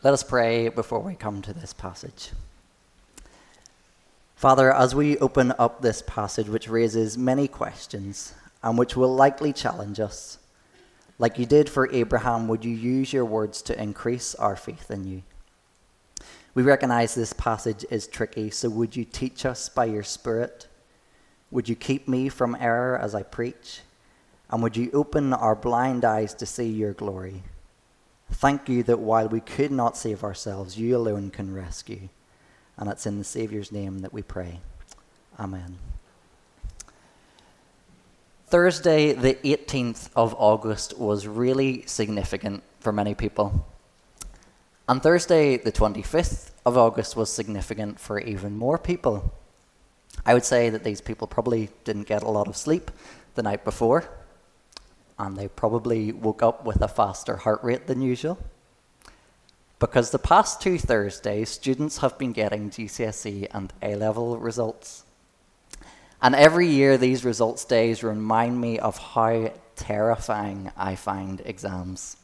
Let us pray before we come to this passage. Father, as we open up this passage, which raises many questions and which will likely challenge us, like you did for Abraham, would you use your words to increase our faith in you? We recognize this passage is tricky, so would you teach us by your Spirit? Would you keep me from error as I preach? And would you open our blind eyes to see your glory? Thank you that while we could not save ourselves, you alone can rescue. And it's in the Saviour's name that we pray. Amen. Thursday, the 18th of August, was really significant for many people. And Thursday, the 25th of August, was significant for even more people. I would say that these people probably didn't get a lot of sleep the night before, and they probably woke up with a faster heart rate than usual. Because the past two Thursdays, students have been getting GCSE and A level results. And every year, these results days remind me of how terrifying I find exams.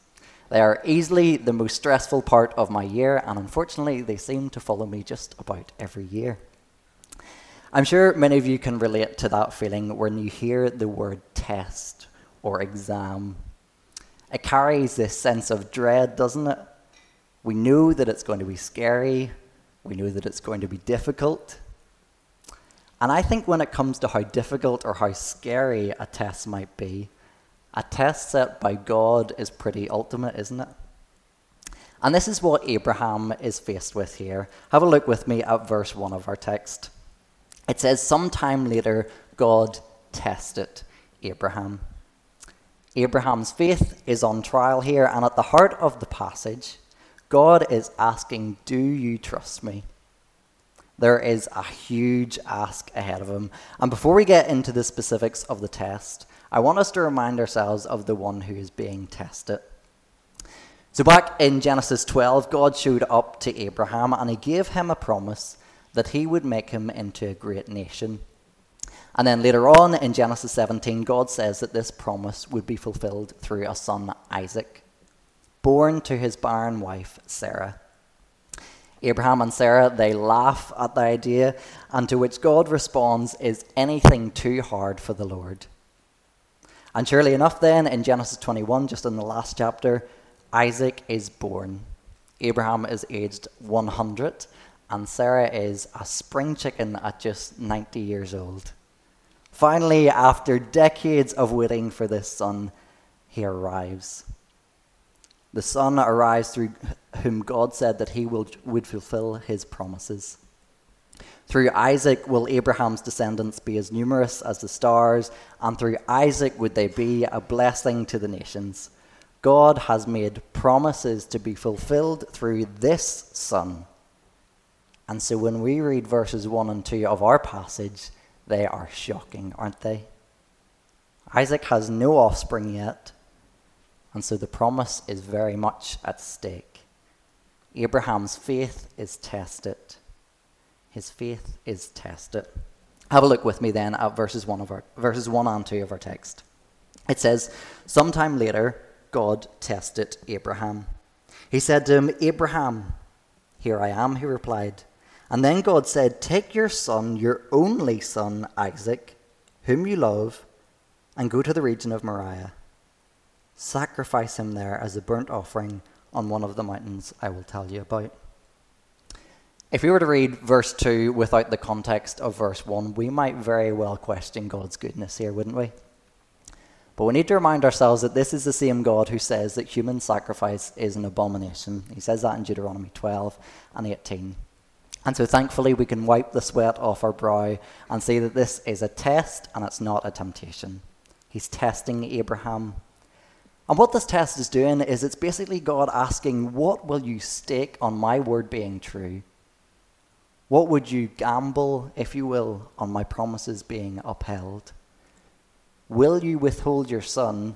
They are easily the most stressful part of my year, and unfortunately, they seem to follow me just about every year. I'm sure many of you can relate to that feeling when you hear the word test or exam. It carries this sense of dread, doesn't it? We know that it's going to be scary, we know that it's going to be difficult. And I think when it comes to how difficult or how scary a test might be, a test set by God is pretty ultimate, isn't it? And this is what Abraham is faced with here. Have a look with me at verse 1 of our text. It says, Sometime later, God tested Abraham. Abraham's faith is on trial here, and at the heart of the passage, God is asking, Do you trust me? There is a huge ask ahead of him. And before we get into the specifics of the test, I want us to remind ourselves of the one who is being tested. So, back in Genesis 12, God showed up to Abraham and he gave him a promise that he would make him into a great nation. And then later on in Genesis 17, God says that this promise would be fulfilled through a son, Isaac, born to his barren wife, Sarah. Abraham and Sarah, they laugh at the idea, and to which God responds, Is anything too hard for the Lord? And surely enough, then, in Genesis 21, just in the last chapter, Isaac is born. Abraham is aged 100, and Sarah is a spring chicken at just 90 years old. Finally, after decades of waiting for this son, he arrives. The son arrives through whom God said that he would fulfill his promises. Through Isaac will Abraham's descendants be as numerous as the stars, and through Isaac would they be a blessing to the nations. God has made promises to be fulfilled through this Son. And so when we read verses 1 and 2 of our passage, they are shocking, aren't they? Isaac has no offspring yet, and so the promise is very much at stake. Abraham's faith is tested his faith is tested. Have a look with me then at verses 1 of our verses 1 and 2 of our text. It says, Sometime later, God tested Abraham. He said to him, Abraham, here I am, he replied. And then God said, Take your son, your only son, Isaac, whom you love, and go to the region of Moriah. Sacrifice him there as a burnt offering on one of the mountains I will tell you about. If we were to read verse 2 without the context of verse 1, we might very well question God's goodness here, wouldn't we? But we need to remind ourselves that this is the same God who says that human sacrifice is an abomination. He says that in Deuteronomy 12 and 18. And so thankfully, we can wipe the sweat off our brow and see that this is a test and it's not a temptation. He's testing Abraham. And what this test is doing is it's basically God asking, What will you stake on my word being true? What would you gamble, if you will, on my promises being upheld? Will you withhold your son,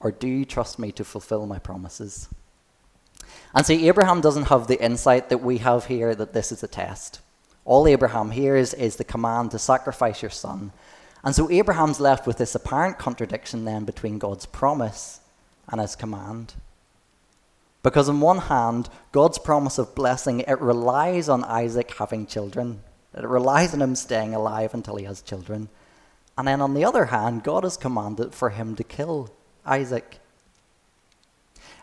or do you trust me to fulfill my promises? And see, Abraham doesn't have the insight that we have here that this is a test. All Abraham hears is the command to sacrifice your son. And so Abraham's left with this apparent contradiction then between God's promise and his command. Because, on one hand, God's promise of blessing, it relies on Isaac having children. It relies on him staying alive until he has children. And then, on the other hand, God has commanded for him to kill Isaac.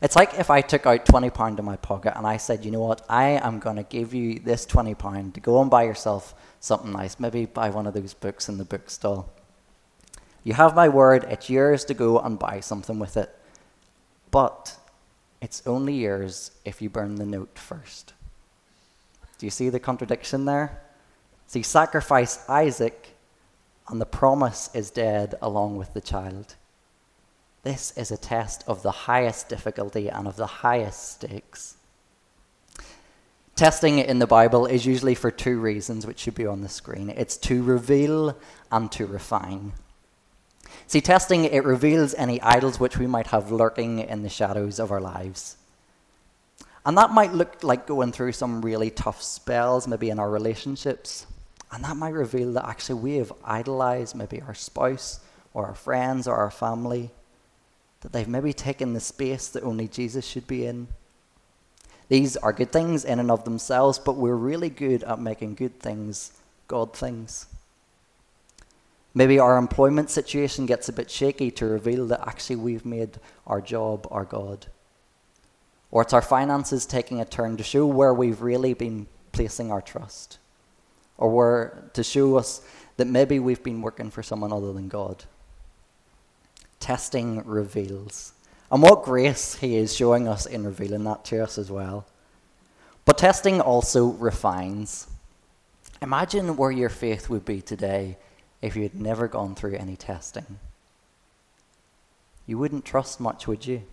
It's like if I took out £20 in my pocket and I said, you know what, I am going to give you this £20 to go and buy yourself something nice. Maybe buy one of those books in the bookstore. You have my word, it's yours to go and buy something with it. But it's only yours if you burn the note first. Do you see the contradiction there? See, sacrifice Isaac, and the promise is dead along with the child. This is a test of the highest difficulty and of the highest stakes. Testing in the Bible is usually for two reasons, which should be on the screen it's to reveal and to refine. See, testing, it reveals any idols which we might have lurking in the shadows of our lives. And that might look like going through some really tough spells, maybe in our relationships. And that might reveal that actually we have idolized maybe our spouse or our friends or our family that they've maybe taken the space that only Jesus should be in. These are good things in and of themselves, but we're really good at making good things God things. Maybe our employment situation gets a bit shaky to reveal that actually we've made our job our God. Or it's our finances taking a turn to show where we've really been placing our trust. Or where to show us that maybe we've been working for someone other than God testing reveals. And what grace He is showing us in revealing that to us as well. But testing also refines. Imagine where your faith would be today if you had never gone through any testing. You wouldn't trust much, would you?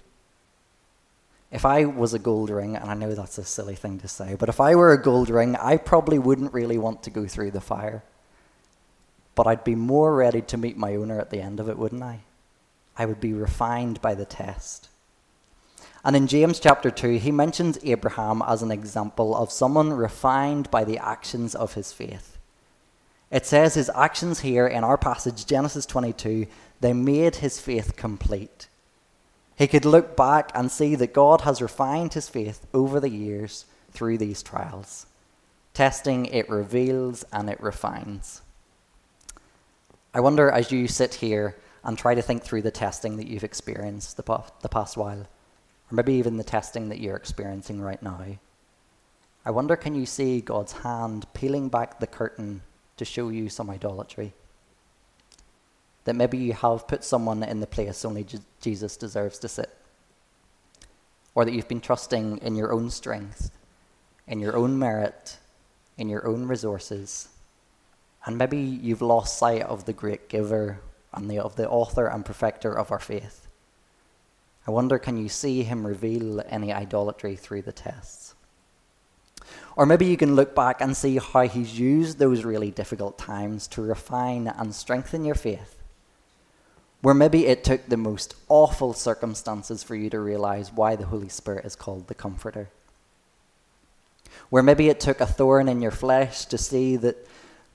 If I was a gold ring, and I know that's a silly thing to say, but if I were a gold ring, I probably wouldn't really want to go through the fire. But I'd be more ready to meet my owner at the end of it, wouldn't I? I would be refined by the test. And in James chapter 2, he mentions Abraham as an example of someone refined by the actions of his faith. It says his actions here in our passage, Genesis 22, they made his faith complete. He could look back and see that God has refined his faith over the years through these trials. Testing, it reveals and it refines. I wonder as you sit here and try to think through the testing that you've experienced the, pa- the past while, or maybe even the testing that you're experiencing right now. I wonder can you see God's hand peeling back the curtain to show you some idolatry? That maybe you have put someone in the place only Jesus deserves to sit. Or that you've been trusting in your own strength, in your own merit, in your own resources. And maybe you've lost sight of the great giver and the, of the author and perfecter of our faith. I wonder, can you see him reveal any idolatry through the tests? Or maybe you can look back and see how he's used those really difficult times to refine and strengthen your faith. Where maybe it took the most awful circumstances for you to realize why the Holy Spirit is called the Comforter. Where maybe it took a thorn in your flesh to see that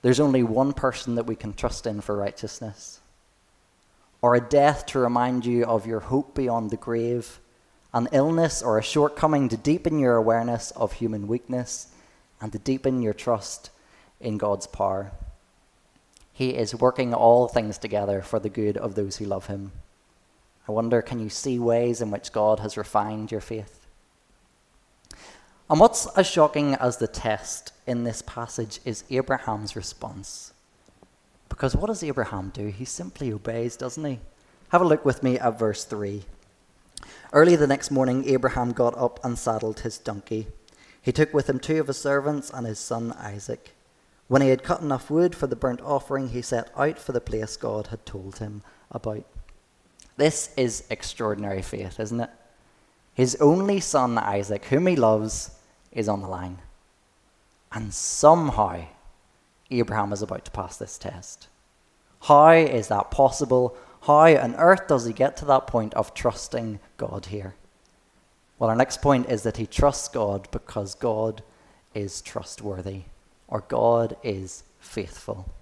there's only one person that we can trust in for righteousness or a death to remind you of your hope beyond the grave, an illness or a shortcoming to deepen your awareness of human weakness and to deepen your trust in God's power. He is working all things together for the good of those who love Him. I wonder, can you see ways in which God has refined your faith? And what's as shocking as the test in this passage is Abraham's response. Because what does Abraham do? He simply obeys, doesn't he? Have a look with me at verse 3. Early the next morning, Abraham got up and saddled his donkey. He took with him two of his servants and his son Isaac. When he had cut enough wood for the burnt offering, he set out for the place God had told him about. This is extraordinary faith, isn't it? His only son, Isaac, whom he loves, is on the line. And somehow, Abraham is about to pass this test. How is that possible? How on earth does he get to that point of trusting God here? Well, our next point is that he trusts God because God is trustworthy, or God is faithful.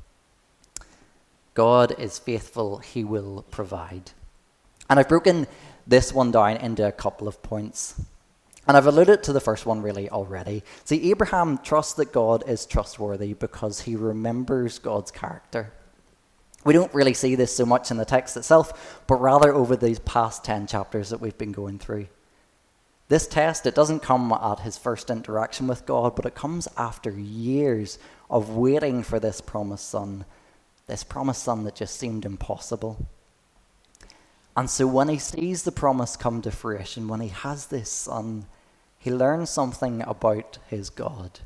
God is faithful, he will provide. And I've broken this one down into a couple of points. And I've alluded to the first one really already. See, Abraham trusts that God is trustworthy because he remembers God's character. We don't really see this so much in the text itself, but rather over these past 10 chapters that we've been going through. This test, it doesn't come at his first interaction with God, but it comes after years of waiting for this promised son, this promised son that just seemed impossible. And so when he sees the promise come to fruition, when he has this son, he learns something about his God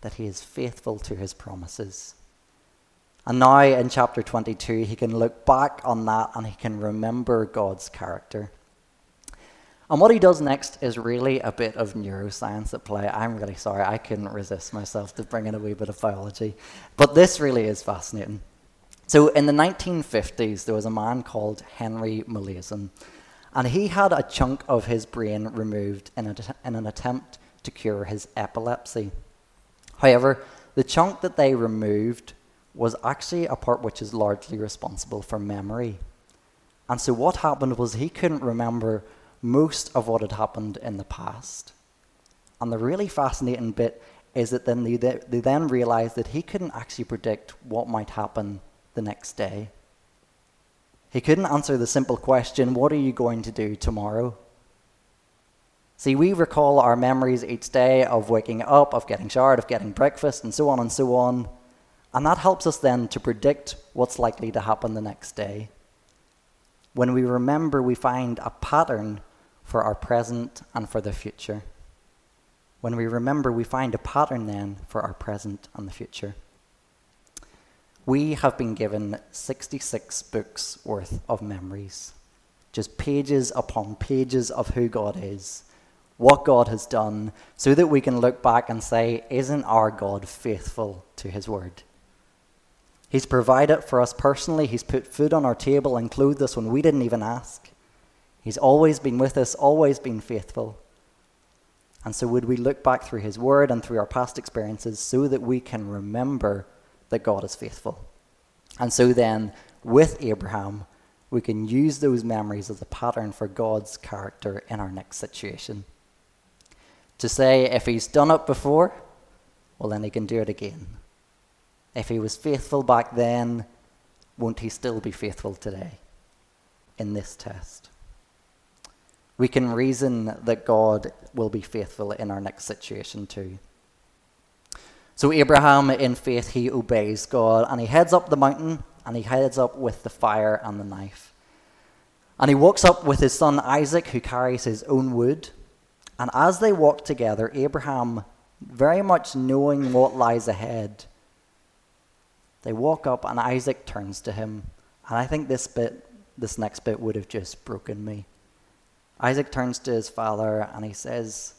that he is faithful to his promises. And now in chapter 22, he can look back on that and he can remember God's character. And what he does next is really a bit of neuroscience at play. I'm really sorry, I couldn't resist myself to bring in a wee bit of biology. But this really is fascinating. So in the 1950s, there was a man called Henry Molaison, and he had a chunk of his brain removed in, a, in an attempt to cure his epilepsy. However, the chunk that they removed was actually a part which is largely responsible for memory. And so what happened was he couldn't remember most of what had happened in the past. And the really fascinating bit is that then they, they then realized that he couldn't actually predict what might happen the next day. He couldn't answer the simple question, What are you going to do tomorrow? See, we recall our memories each day of waking up, of getting showered, of getting breakfast, and so on and so on. And that helps us then to predict what's likely to happen the next day. When we remember, we find a pattern for our present and for the future. When we remember, we find a pattern then for our present and the future. We have been given 66 books worth of memories, just pages upon pages of who God is, what God has done, so that we can look back and say, Isn't our God faithful to his word? He's provided for us personally, He's put food on our table and clothed us when we didn't even ask. He's always been with us, always been faithful. And so, would we look back through His Word and through our past experiences so that we can remember that God is faithful? And so, then, with Abraham, we can use those memories as a pattern for God's character in our next situation. To say, if He's done it before, well, then He can do it again. If He was faithful back then, won't He still be faithful today in this test? we can reason that God will be faithful in our next situation too. So, Abraham, in faith, he obeys God and he heads up the mountain and he heads up with the fire and the knife. And he walks up with his son Isaac, who carries his own wood. And as they walk together, Abraham, very much knowing what lies ahead, they walk up and Isaac turns to him. And I think this bit, this next bit, would have just broken me. Isaac turns to his father and he says,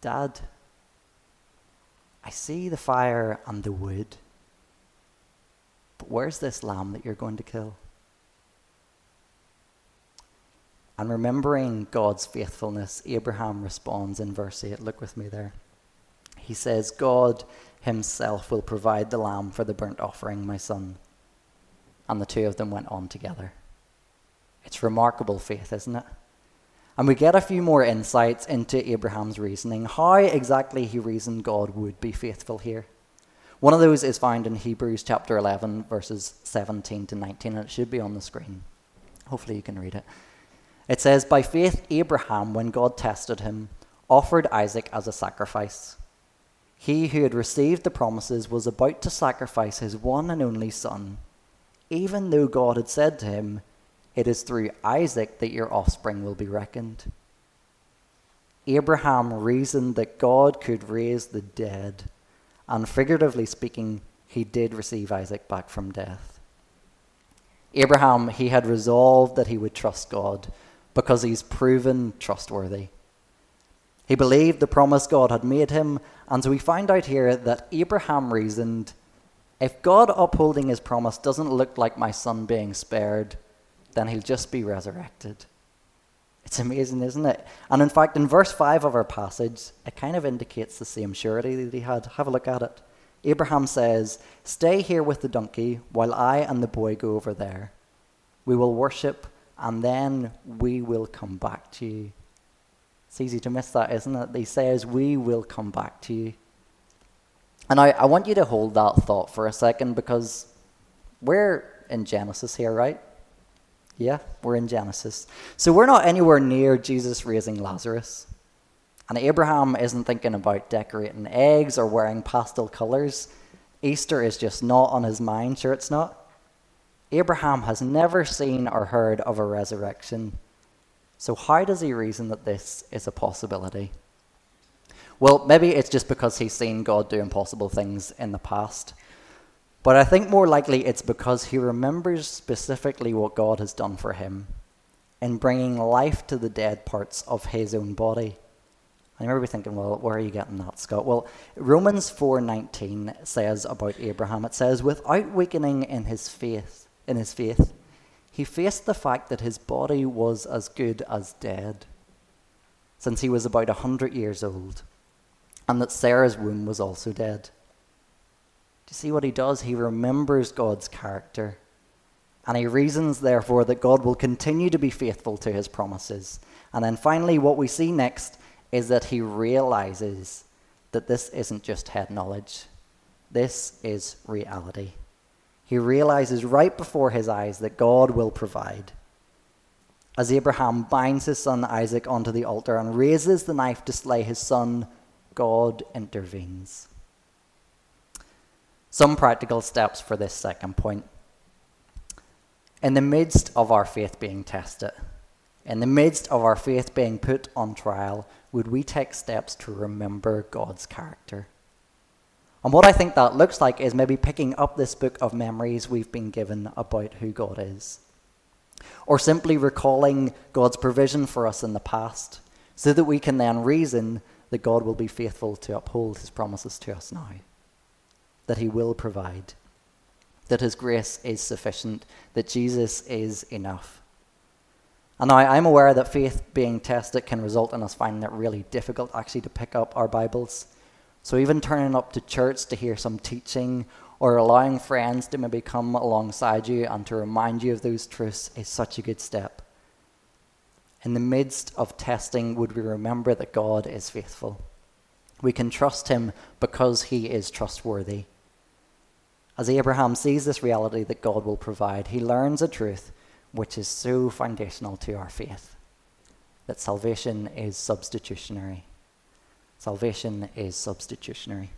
Dad, I see the fire and the wood, but where's this lamb that you're going to kill? And remembering God's faithfulness, Abraham responds in verse 8. Look with me there. He says, God himself will provide the lamb for the burnt offering, my son. And the two of them went on together. It's remarkable faith, isn't it? And we get a few more insights into Abraham's reasoning, how exactly he reasoned God would be faithful here. One of those is found in Hebrews chapter 11, verses 17 to 19, and it should be on the screen. Hopefully, you can read it. It says, By faith, Abraham, when God tested him, offered Isaac as a sacrifice. He who had received the promises was about to sacrifice his one and only son, even though God had said to him, it is through Isaac that your offspring will be reckoned. Abraham reasoned that God could raise the dead, and figuratively speaking, he did receive Isaac back from death. Abraham, he had resolved that he would trust God because he's proven trustworthy. He believed the promise God had made him, and so we find out here that Abraham reasoned if God upholding his promise doesn't look like my son being spared, then he'll just be resurrected. It's amazing, isn't it? And in fact, in verse 5 of our passage, it kind of indicates the same surety that he had. Have a look at it. Abraham says, Stay here with the donkey while I and the boy go over there. We will worship, and then we will come back to you. It's easy to miss that, isn't it? He says, We will come back to you. And I, I want you to hold that thought for a second because we're in Genesis here, right? Yeah, we're in Genesis. So we're not anywhere near Jesus raising Lazarus. And Abraham isn't thinking about decorating eggs or wearing pastel colors. Easter is just not on his mind. Sure, it's not. Abraham has never seen or heard of a resurrection. So, how does he reason that this is a possibility? Well, maybe it's just because he's seen God do impossible things in the past. But I think more likely it's because he remembers specifically what God has done for him in bringing life to the dead parts of his own body. May be thinking, well, where are you getting that, Scott? Well, Romans 4.19 says about Abraham, it says, without weakening in his faith, in his faith, he faced the fact that his body was as good as dead, since he was about a hundred years old, and that Sarah's womb was also dead. You see what he does? He remembers God's character, and he reasons, therefore, that God will continue to be faithful to his promises. And then finally, what we see next is that he realizes that this isn't just head knowledge, this is reality. He realizes right before his eyes that God will provide. As Abraham binds his son Isaac onto the altar and raises the knife to slay his son, God intervenes. Some practical steps for this second point. In the midst of our faith being tested, in the midst of our faith being put on trial, would we take steps to remember God's character? And what I think that looks like is maybe picking up this book of memories we've been given about who God is. Or simply recalling God's provision for us in the past, so that we can then reason that God will be faithful to uphold his promises to us now. That he will provide. That his grace is sufficient. That Jesus is enough. And now I'm aware that faith being tested can result in us finding it really difficult actually to pick up our Bibles so even turning up to church to hear some teaching or allowing friends to maybe come alongside you and to remind you of those truths is such a good step. In the midst of testing, would we remember that God is faithful? We can trust him because he is trustworthy. As Abraham sees this reality that God will provide, he learns a truth which is so foundational to our faith that salvation is substitutionary. Salvation is substitutionary.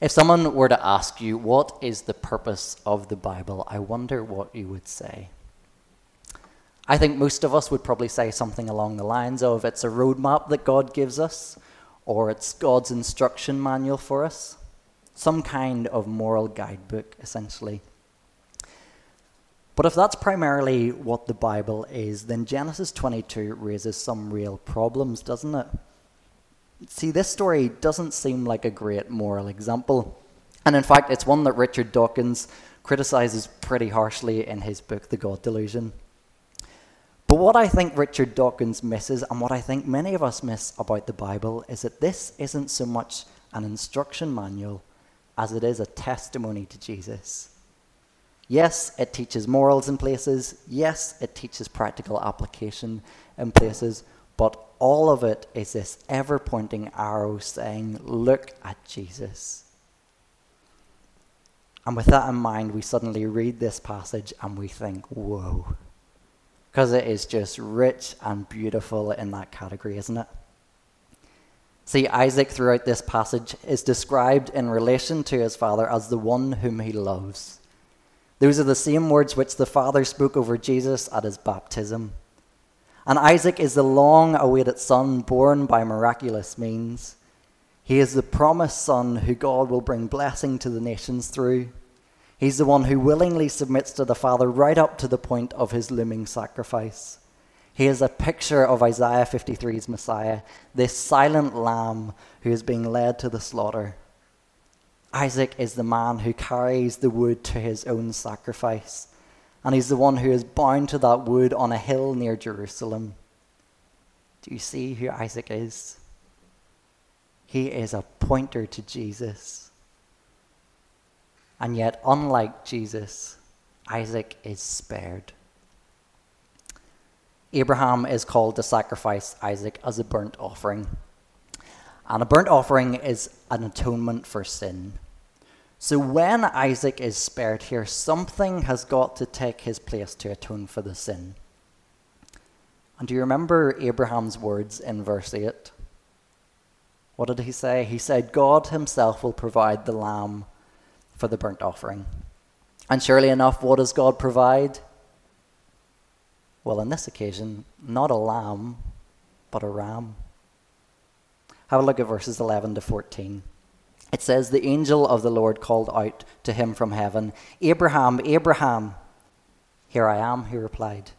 If someone were to ask you, what is the purpose of the Bible, I wonder what you would say. I think most of us would probably say something along the lines of it's a roadmap that God gives us, or it's God's instruction manual for us, some kind of moral guidebook, essentially. But if that's primarily what the Bible is, then Genesis 22 raises some real problems, doesn't it? See, this story doesn't seem like a great moral example. And in fact, it's one that Richard Dawkins criticizes pretty harshly in his book, The God Delusion. But what I think Richard Dawkins misses, and what I think many of us miss about the Bible, is that this isn't so much an instruction manual as it is a testimony to Jesus. Yes, it teaches morals in places. Yes, it teaches practical application in places. But all of it is this ever pointing arrow saying, Look at Jesus. And with that in mind, we suddenly read this passage and we think, Whoa. Because it is just rich and beautiful in that category, isn't it? See, Isaac throughout this passage is described in relation to his father as the one whom he loves. Those are the same words which the father spoke over Jesus at his baptism. And Isaac is the long awaited son born by miraculous means. He is the promised son who God will bring blessing to the nations through. He's the one who willingly submits to the Father right up to the point of his looming sacrifice. He is a picture of Isaiah 53's Messiah, this silent lamb who is being led to the slaughter. Isaac is the man who carries the wood to his own sacrifice and he's the one who is bound to that wood on a hill near Jerusalem. Do you see who Isaac is? He is a pointer to Jesus. And yet, unlike Jesus, Isaac is spared. Abraham is called to sacrifice Isaac as a burnt offering. And a burnt offering is an atonement for sin. So when Isaac is spared here, something has got to take his place to atone for the sin. And do you remember Abraham's words in verse 8? What did he say? He said, God himself will provide the lamb for the burnt offering. And surely enough, what does God provide? Well, on this occasion, not a lamb, but a ram. Have a look at verses 11 to 14. It says, The angel of the Lord called out to him from heaven, Abraham, Abraham. Here I am, he replied.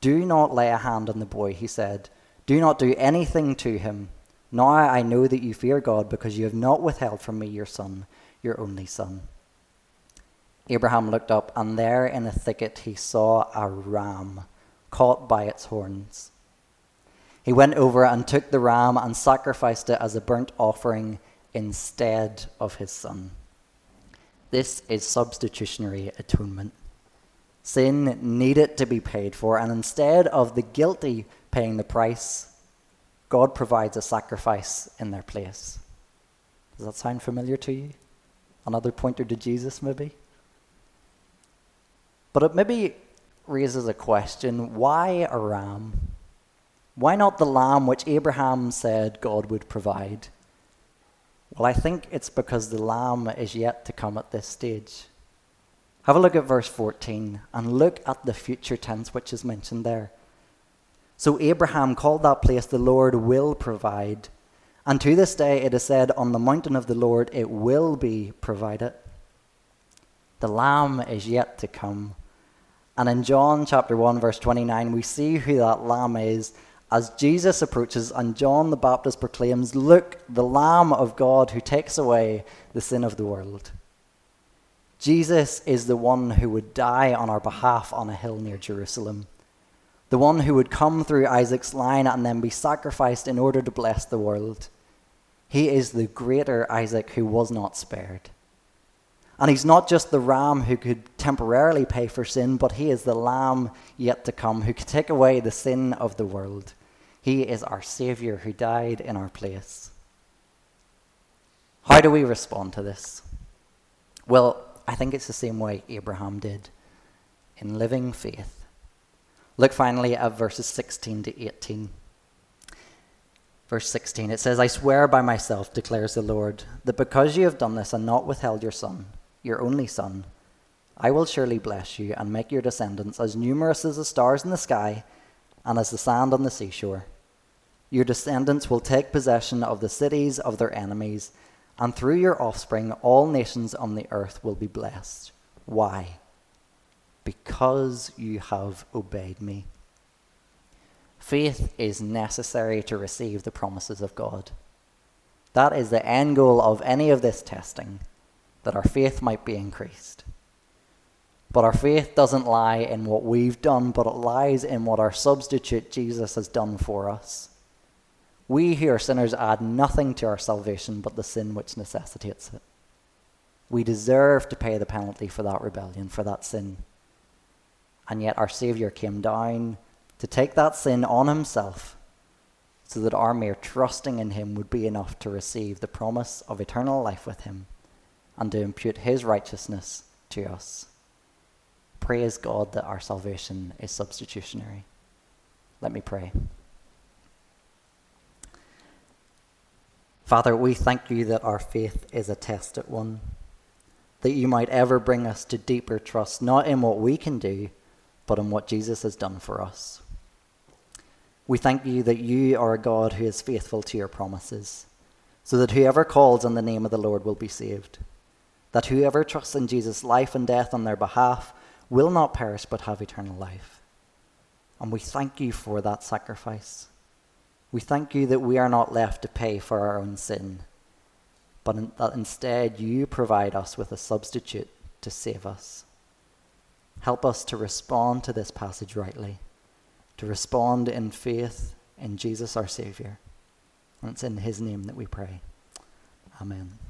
Do not lay a hand on the boy, he said. Do not do anything to him. Now I know that you fear God because you have not withheld from me your son, your only son. Abraham looked up, and there in a thicket he saw a ram caught by its horns. He went over and took the ram and sacrificed it as a burnt offering instead of his son. This is substitutionary atonement. Sin needed to be paid for, and instead of the guilty paying the price, God provides a sacrifice in their place. Does that sound familiar to you? Another pointer to Jesus, maybe? But it maybe raises a question why a ram? Why not the lamb which Abraham said God would provide? Well, I think it's because the lamb is yet to come at this stage. Have a look at verse 14 and look at the future tense which is mentioned there. So Abraham called that place the Lord will provide. And to this day it is said, On the mountain of the Lord it will be provided. The Lamb is yet to come. And in John chapter 1, verse 29, we see who that Lamb is as Jesus approaches and John the Baptist proclaims, Look, the Lamb of God who takes away the sin of the world. Jesus is the one who would die on our behalf on a hill near Jerusalem. The one who would come through Isaac's line and then be sacrificed in order to bless the world. He is the greater Isaac who was not spared. And he's not just the ram who could temporarily pay for sin, but he is the lamb yet to come who could take away the sin of the world. He is our Savior who died in our place. How do we respond to this? Well, I think it's the same way Abraham did in living faith. Look finally at verses 16 to 18. Verse 16, it says, I swear by myself, declares the Lord, that because you have done this and not withheld your son, your only son, I will surely bless you and make your descendants as numerous as the stars in the sky and as the sand on the seashore. Your descendants will take possession of the cities of their enemies and through your offspring, all nations on the earth will be blessed. Why? Because you have obeyed me. Faith is necessary to receive the promises of God. That is the end goal of any of this testing, that our faith might be increased. But our faith doesn't lie in what we've done, but it lies in what our substitute Jesus has done for us. We who are sinners add nothing to our salvation but the sin which necessitates it. We deserve to pay the penalty for that rebellion, for that sin. And yet our Saviour came down to take that sin on himself so that our mere trusting in him would be enough to receive the promise of eternal life with him and to impute his righteousness to us. Praise God that our salvation is substitutionary. Let me pray. Father, we thank you that our faith is a tested one, that you might ever bring us to deeper trust, not in what we can do, but in what Jesus has done for us. We thank you that you are a God who is faithful to your promises, so that whoever calls on the name of the Lord will be saved, that whoever trusts in Jesus' life and death on their behalf will not perish but have eternal life. And we thank you for that sacrifice. We thank you that we are not left to pay for our own sin, but in, that instead you provide us with a substitute to save us. Help us to respond to this passage rightly, to respond in faith in Jesus our Saviour. And it's in his name that we pray. Amen.